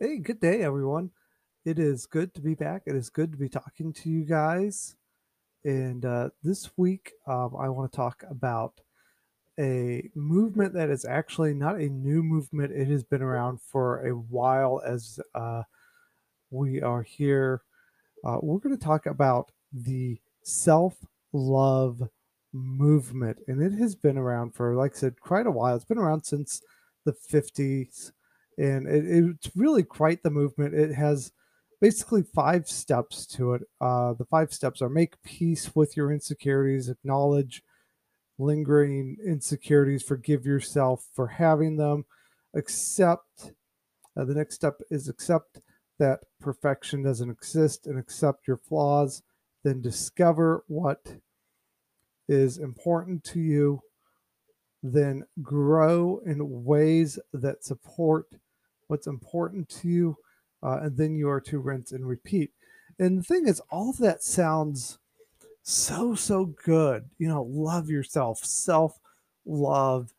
Hey, good day, everyone. It is good to be back. It is good to be talking to you guys. And uh, this week, um, I want to talk about a movement that is actually not a new movement. It has been around for a while as uh, we are here. Uh, we're going to talk about the self love movement. And it has been around for, like I said, quite a while. It's been around since the 50s and it, it's really quite the movement. It has basically five steps to it. Uh, the five steps are make peace with your insecurities, acknowledge lingering insecurities, forgive yourself for having them, accept. Uh, the next step is accept that perfection doesn't exist and accept your flaws. Then discover what is important to you. Then grow in ways that support what's important to you, uh, and then you are to rinse and repeat. And the thing is, all of that sounds so, so good. You know, love yourself, self love,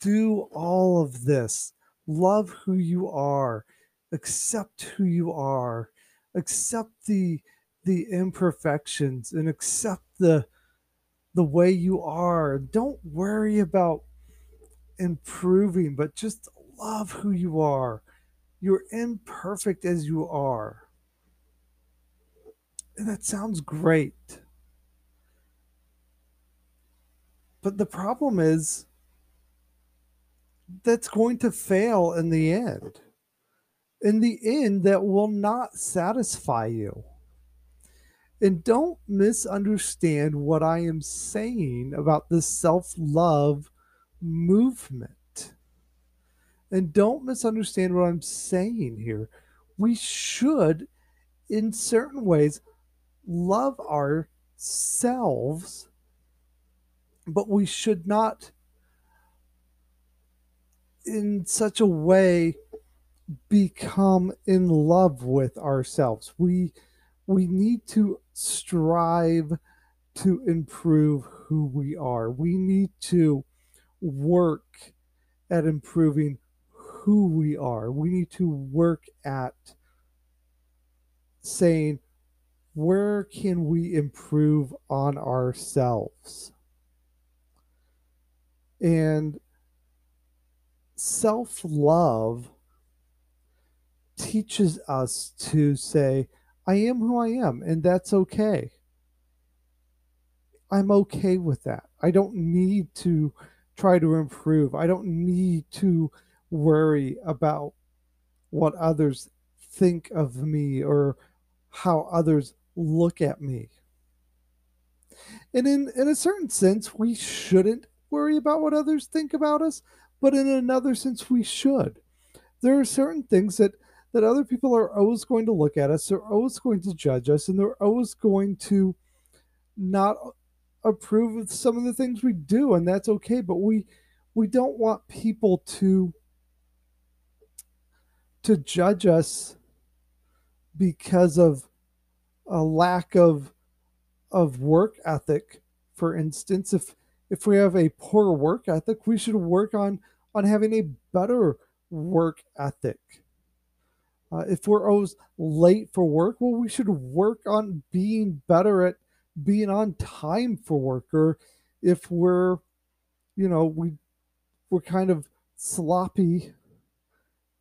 do all of this, love who you are, accept who you are, accept the the imperfections and accept the the way you are. Don't worry about improving, but just love who you are. You're imperfect as you are. And that sounds great. But the problem is that's going to fail in the end. In the end, that will not satisfy you. And don't misunderstand what I am saying about the self love movement. And don't misunderstand what I'm saying here. We should, in certain ways, love ourselves, but we should not, in such a way, become in love with ourselves. We we need to strive to improve who we are. We need to work at improving who we are. We need to work at saying, where can we improve on ourselves? And self love teaches us to say, I am who I am, and that's okay. I'm okay with that. I don't need to try to improve. I don't need to worry about what others think of me or how others look at me. And in, in a certain sense, we shouldn't worry about what others think about us, but in another sense, we should. There are certain things that, that other people are always going to look at us, they're always going to judge us, and they're always going to not approve of some of the things we do, and that's okay. But we we don't want people to to judge us because of a lack of of work ethic. For instance if if we have a poor work ethic we should work on on having a better work ethic. Uh, if we're always late for work well we should work on being better at being on time for work. Or if we're you know we we're kind of sloppy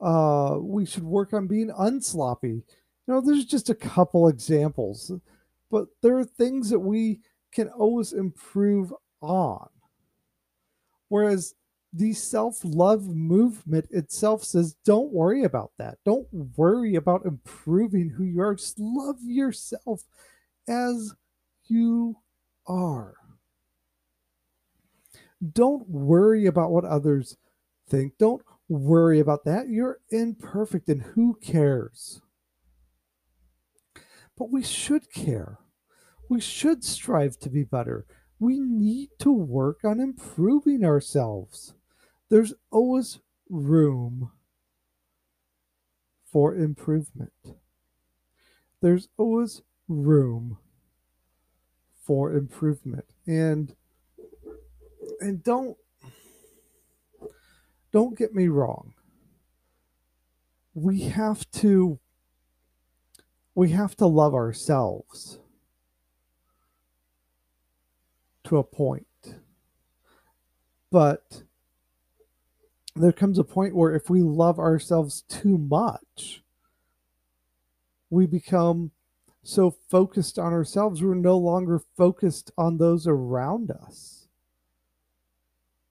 uh, we should work on being unsloppy. You know, there's just a couple examples, but there are things that we can always improve on. Whereas the self love movement itself says, don't worry about that. Don't worry about improving who you are. Just love yourself as you are. Don't worry about what others think. Don't worry about that. You're imperfect, and who cares? But we should care. We should strive to be better. We need to work on improving ourselves. There's always room for improvement. There's always room for improvement. And and don't don't get me wrong. we have to we have to love ourselves to a point. But there comes a point where if we love ourselves too much, we become so focused on ourselves, we're no longer focused on those around us.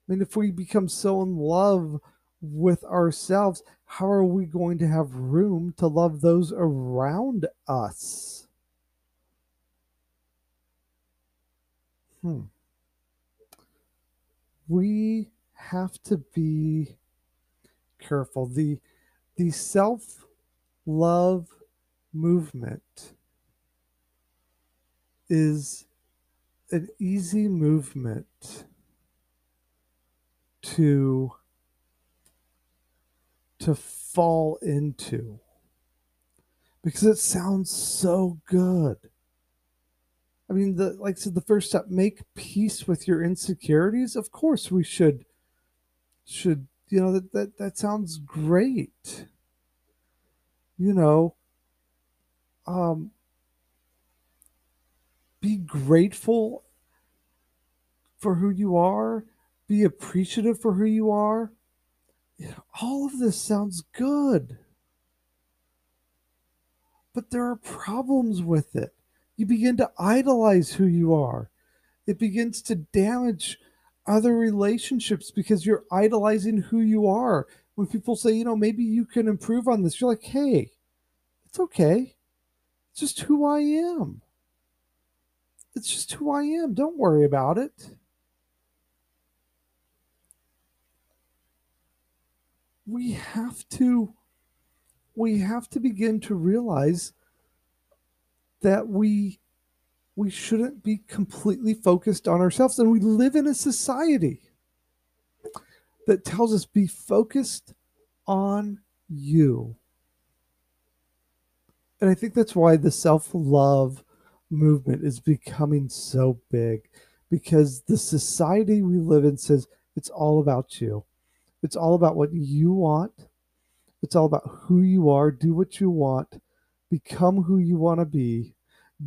I mean, if we become so in love with ourselves, how are we going to have room to love those around us? Hmm. We have to be careful. The the self love movement is an easy movement to to fall into because it sounds so good. I mean, the like I said, the first step: make peace with your insecurities. Of course, we should should you know that that that sounds great. You know, um, be grateful for who you are. Be appreciative for who you are. All of this sounds good, but there are problems with it you begin to idolize who you are. It begins to damage other relationships because you're idolizing who you are. When people say, you know, maybe you can improve on this, you're like, hey, it's okay. It's just who I am. It's just who I am. Don't worry about it. We have to we have to begin to realize that we we shouldn't be completely focused on ourselves. And we live in a society that tells us be focused on you. And i think that's why the self-love movement is becoming so big because the society we live in says it's all about you it's all about what you want it's all about who you are do what you want become who you want to be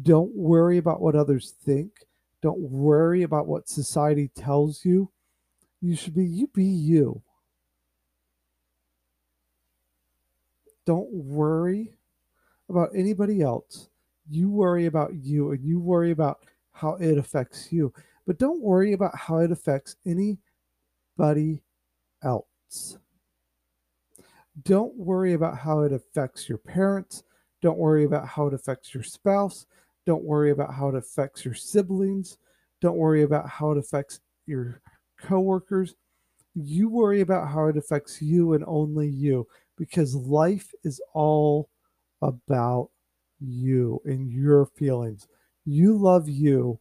don't worry about what others think. Don't worry about what society tells you. You should be you be you. Don't worry about anybody else. You worry about you and you worry about how it affects you. But don't worry about how it affects anybody else. Don't worry about how it affects your parents. Don't worry about how it affects your spouse. Don't worry about how it affects your siblings. Don't worry about how it affects your coworkers. You worry about how it affects you and only you because life is all about you and your feelings. You love you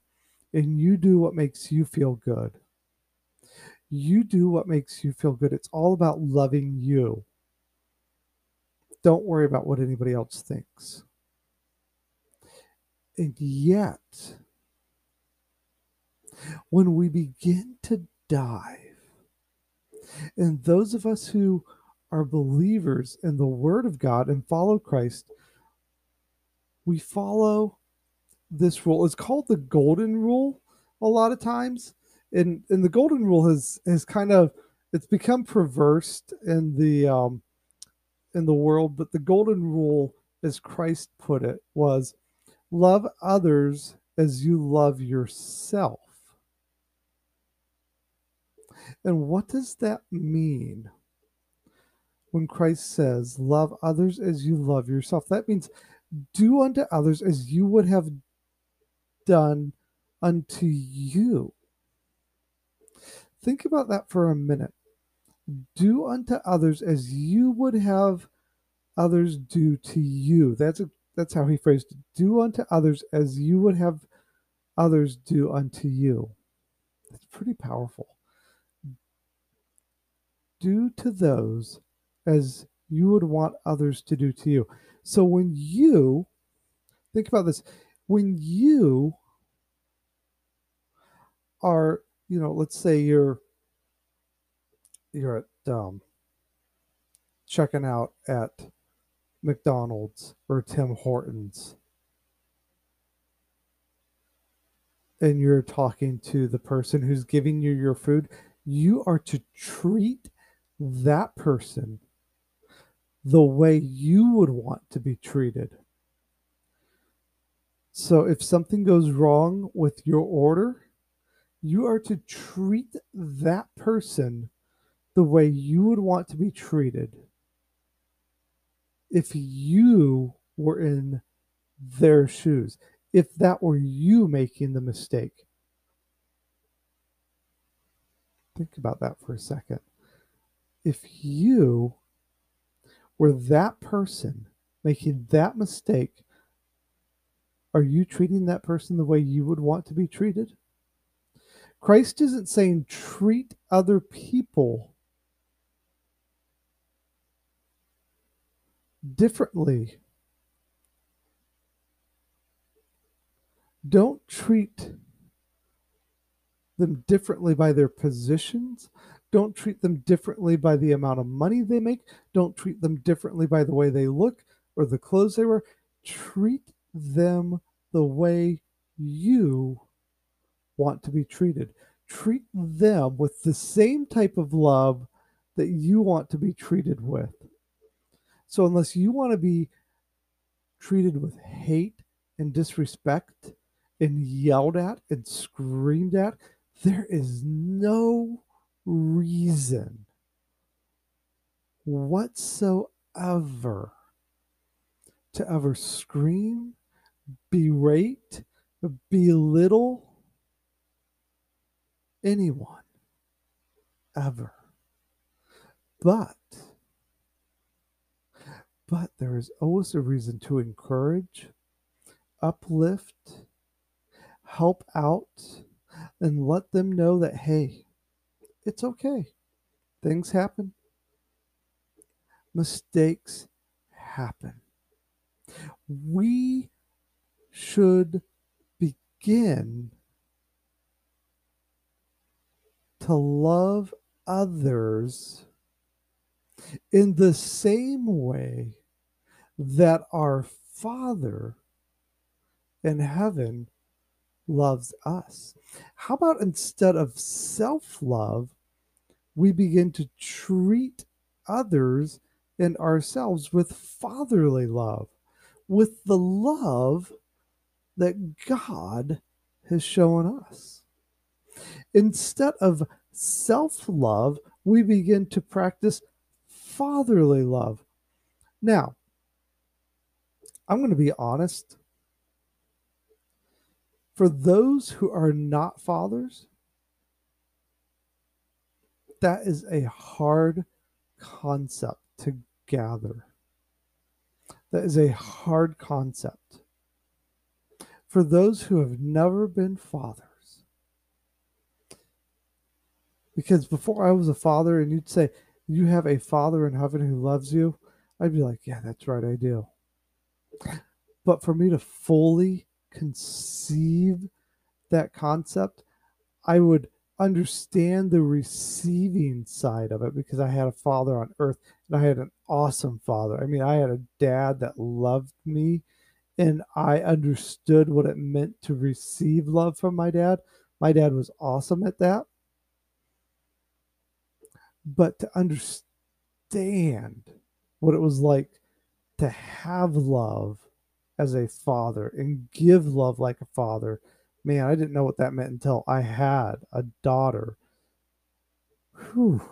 and you do what makes you feel good. You do what makes you feel good. It's all about loving you. Don't worry about what anybody else thinks. And yet, when we begin to dive, and those of us who are believers in the Word of God and follow Christ, we follow this rule. It's called the Golden Rule a lot of times. And, and the Golden Rule has, has kind of it's become perverse in the um, in the world, but the Golden Rule, as Christ put it, was Love others as you love yourself. And what does that mean when Christ says, Love others as you love yourself? That means do unto others as you would have done unto you. Think about that for a minute. Do unto others as you would have others do to you. That's a that's how he phrased it. Do unto others as you would have others do unto you. That's pretty powerful. Do to those as you would want others to do to you. So when you think about this, when you are, you know, let's say you're you're at um, checking out at McDonald's or Tim Hortons and you're talking to the person who's giving you your food, you are to treat that person the way you would want to be treated. So if something goes wrong with your order, you are to treat that person the way you would want to be treated if you were in their shoes, if that were you making the mistake. Think about that for a second. If you were that person making that mistake, are you treating that person the way you would want to be treated? Christ isn't saying treat other people differently. Don't treat them differently by their positions. Don't treat them differently by the amount of money they make. Don't treat them differently by the way they look or the clothes they wear. Treat them the way you want to be treated. Treat them with the same type of love that you want to be treated with. So, unless you want to be treated with hate and disrespect and yelled at and screamed at, there is no reason whatsoever to ever scream, berate, belittle anyone ever. But but there is always a reason to encourage, uplift, help out, and let them know that hey, it's okay. Things happen. Mistakes happen. We should begin to love others in the same way that our Father in heaven loves us. How about instead of self love, we begin to treat others and ourselves with fatherly love, with the love that God has shown us. Instead of self love, we begin to practice fatherly love. Now, I'm going to be honest. For those who are not fathers, that is a hard concept to gather. That is a hard concept. For those who have never been fathers, because before I was a father, and you'd say, You have a father in heaven who loves you, I'd be like, Yeah, that's right, I do. But for me to fully conceive that concept, I would understand the receiving side of it because I had a father on earth and I had an awesome father. I mean, I had a dad that loved me and I understood what it meant to receive love from my dad. My dad was awesome at that. But to understand what it was like to have love as a father and give love like a father. Man, I didn't know what that meant until I had a daughter. Whew.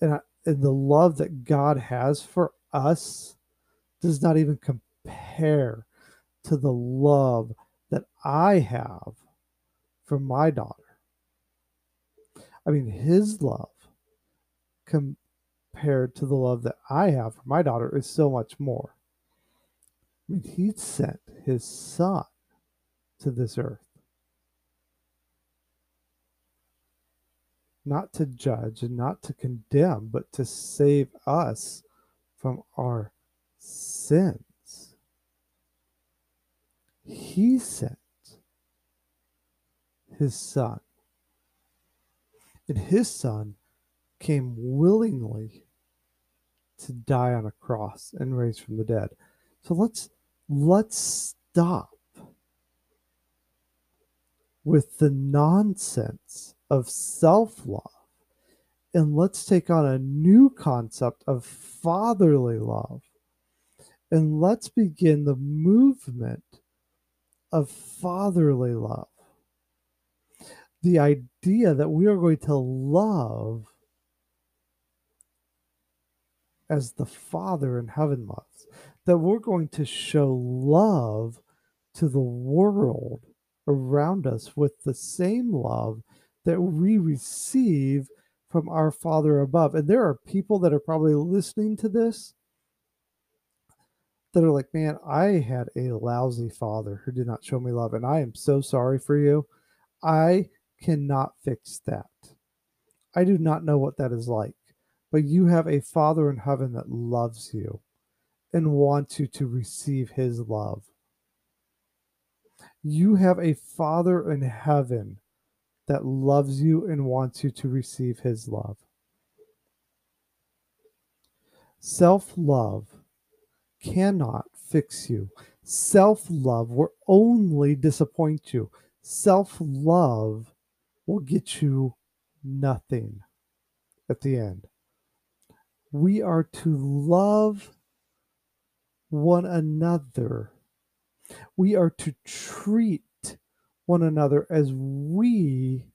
And, I, and the love that God has for us does not even compare to the love that I have for my daughter. I mean, his love compared to the love that I have for my daughter is so much more. I mean, he sent his son to this earth. Not to judge and not to condemn, but to save us from our sins. He sent his son. And his son came willingly to die on a cross and raise from the dead. So let's let's stop with the nonsense of self-love and let's take on a new concept of fatherly love. And let's begin the movement of fatherly love. The idea that we are going to love as the Father in heaven loves, that we're going to show love to the world around us with the same love that we receive from our Father above. And there are people that are probably listening to this that are like, man, I had a lousy father who did not show me love, and I am so sorry for you. I cannot fix that. I do not know what that is like, but you have a Father in heaven that loves you and wants you to receive his love. You have a Father in heaven that loves you and wants you to receive his love. Self love cannot fix you. Self love will only disappoint you. Self love will get you nothing at the end. We are to love one another. We are to treat one another as we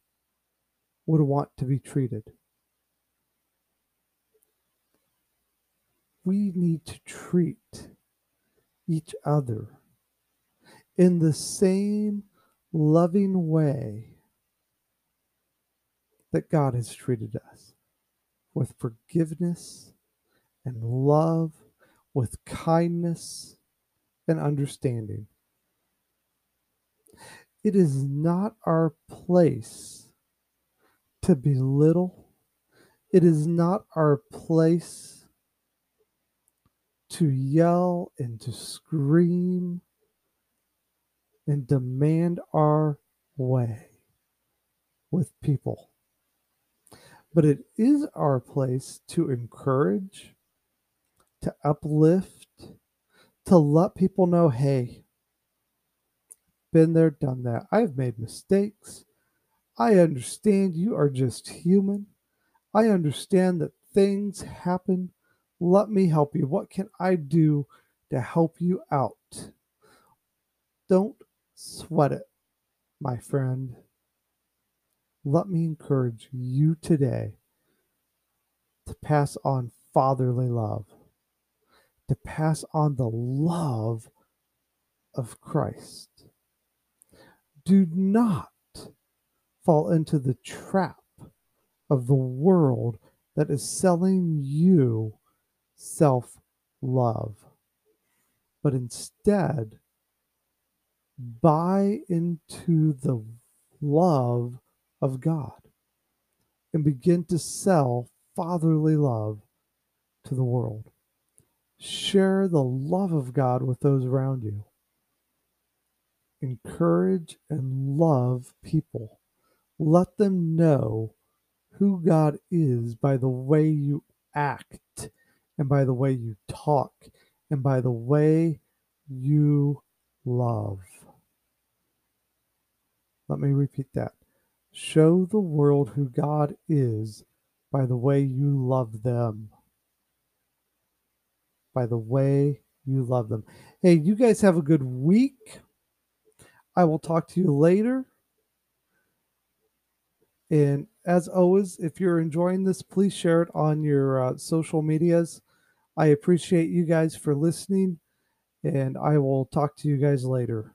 would want to be treated. We need to treat each other in the same loving way that God has treated us with forgiveness and love, with kindness and understanding. It is not our place to belittle. It is not our place to yell and to scream and demand our way with people. But it is our place to encourage, to uplift, to let people know hey, been there, done that. I've made mistakes. I understand you are just human. I understand that things happen. Let me help you. What can I do to help you out? Don't sweat it, my friend. Let me encourage you today to pass on fatherly love, to pass on the love of Christ. Do not fall into the trap of the world that is selling you self love, but instead buy into the love of God and begin to sell fatherly love to the world. Share the love of God with those around you encourage and love people. Let them know who God is by the way you act and by the way you talk and by the way you love. Let me repeat that. Show the world who God is by the way you love them. By the way you love them. Hey, you guys have a good week. I will talk to you later. And as always, if you're enjoying this, please share it on your uh, social medias. I appreciate you guys for listening, and I will talk to you guys later.